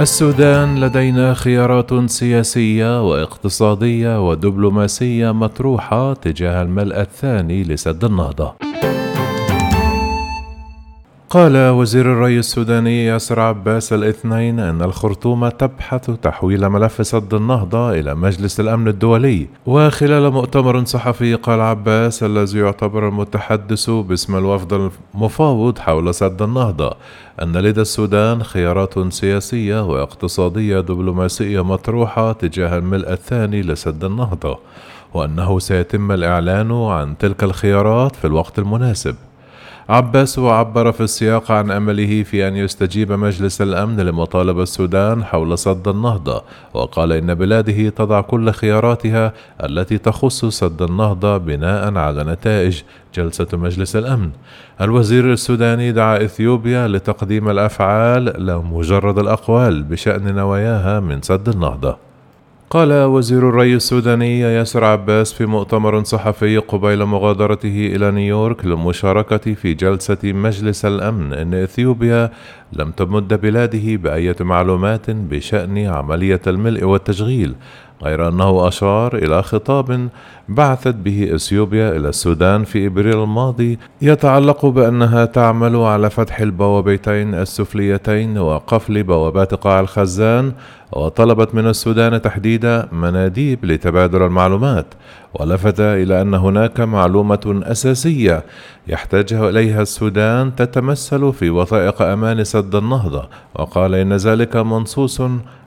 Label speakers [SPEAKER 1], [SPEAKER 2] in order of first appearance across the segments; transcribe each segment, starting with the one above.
[SPEAKER 1] السودان لدينا خيارات سياسية واقتصادية ودبلوماسية مطروحة تجاه الملء الثاني لسد النهضة. قال وزير الري السوداني ياسر عباس الاثنين أن الخرطوم تبحث تحويل ملف سد النهضة إلى مجلس الأمن الدولي. وخلال مؤتمر صحفي قال عباس الذي يعتبر المتحدث باسم الوفد المفاوض حول سد النهضة أن لدى السودان خيارات سياسية واقتصادية دبلوماسية مطروحة تجاه الملء الثاني لسد النهضة وأنه سيتم الإعلان عن تلك الخيارات في الوقت المناسب. عباس عبر في السياق عن أمله في أن يستجيب مجلس الأمن لمطالب السودان حول سد النهضة وقال إن بلاده تضع كل خياراتها التي تخص سد النهضة بناء على نتائج جلسة مجلس الأمن. الوزير السوداني دعا إثيوبيا لتقديم الأفعال لا مجرد الأقوال بشأن نواياها من سد النهضة. قال وزير الري السوداني ياسر عباس في مؤتمر صحفي قبيل مغادرته إلى نيويورك للمشاركة في جلسة مجلس الأمن أن إثيوبيا لم تمد بلاده بأية معلومات بشأن عملية الملء والتشغيل غير أنه أشار إلى خطاب بعثت به إثيوبيا إلى السودان في إبريل الماضي يتعلق بأنها تعمل على فتح البوابتين السفليتين وقفل بوابات قاع الخزان وطلبت من السودان تحديد مناديب لتبادل المعلومات. ولفت إلى أن هناك معلومة أساسية يحتاجها إليها السودان تتمثل في وثائق أمان سد النهضة وقال إن ذلك منصوص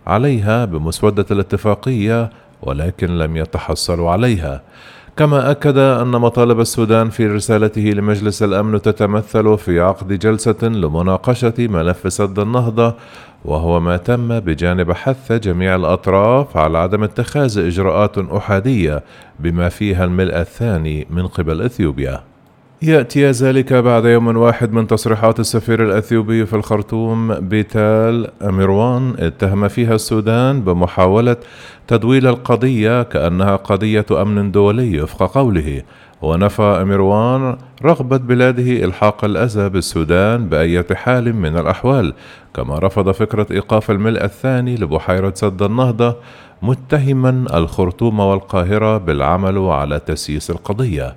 [SPEAKER 1] عليها بمسودة الاتفاقية ولكن لم يتحصلوا عليها. كما أكد أن مطالب السودان في رسالته لمجلس الأمن تتمثل في عقد جلسة لمناقشة ملف سد النهضة وهو ما تم بجانب حث جميع الأطراف على عدم اتخاذ إجراءات أحادية بما فيها الملء الثاني من قبل إثيوبيا. يأتي ذلك بعد يوم واحد من تصريحات السفير الأثيوبي في الخرطوم بيتال أميروان اتهم فيها السودان بمحاولة تدويل القضية كأنها قضية أمن دولي وفق قوله. ونفى أميروان رغبة بلاده إلحاق الأذى بالسودان بأية حال من الأحوال كما رفض فكرة إيقاف الملء الثاني لبحيرة سد النهضة متهما الخرطوم والقاهرة بالعمل على تسييس القضية.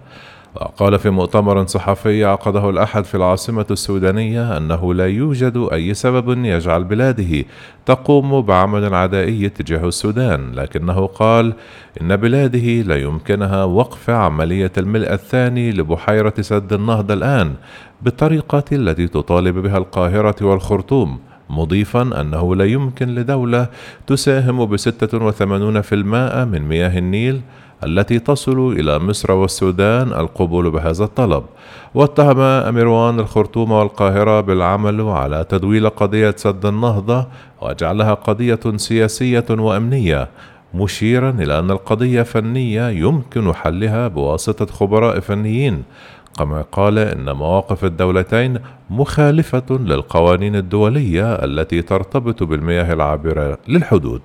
[SPEAKER 1] وقال في مؤتمر صحفي عقده الأحد في العاصمة السودانية أنه لا يوجد أي سبب يجعل بلاده تقوم بعمل عدائي تجاه السودان لكنه قال إن بلاده لا يمكنها وقف عملية الملء الثاني لبحيرة سد النهضة الآن بالطريقة التي تطالب بها القاهرة والخرطوم مضيفا أنه لا يمكن لدولة تساهم في المائة من مياه النيل التي تصل إلى مصر والسودان القبول بهذا الطلب. واتهم أميروان الخرطوم والقاهرة بالعمل على تدويل قضية سد النهضة وجعلها قضية سياسية وأمنية مشيرا إلى أن القضية فنية يمكن حلها بواسطة خبراء فنيين. كما قال إن مواقف الدولتين مخالفة للقوانين الدولية التي ترتبط بالمياه العابرة للحدود.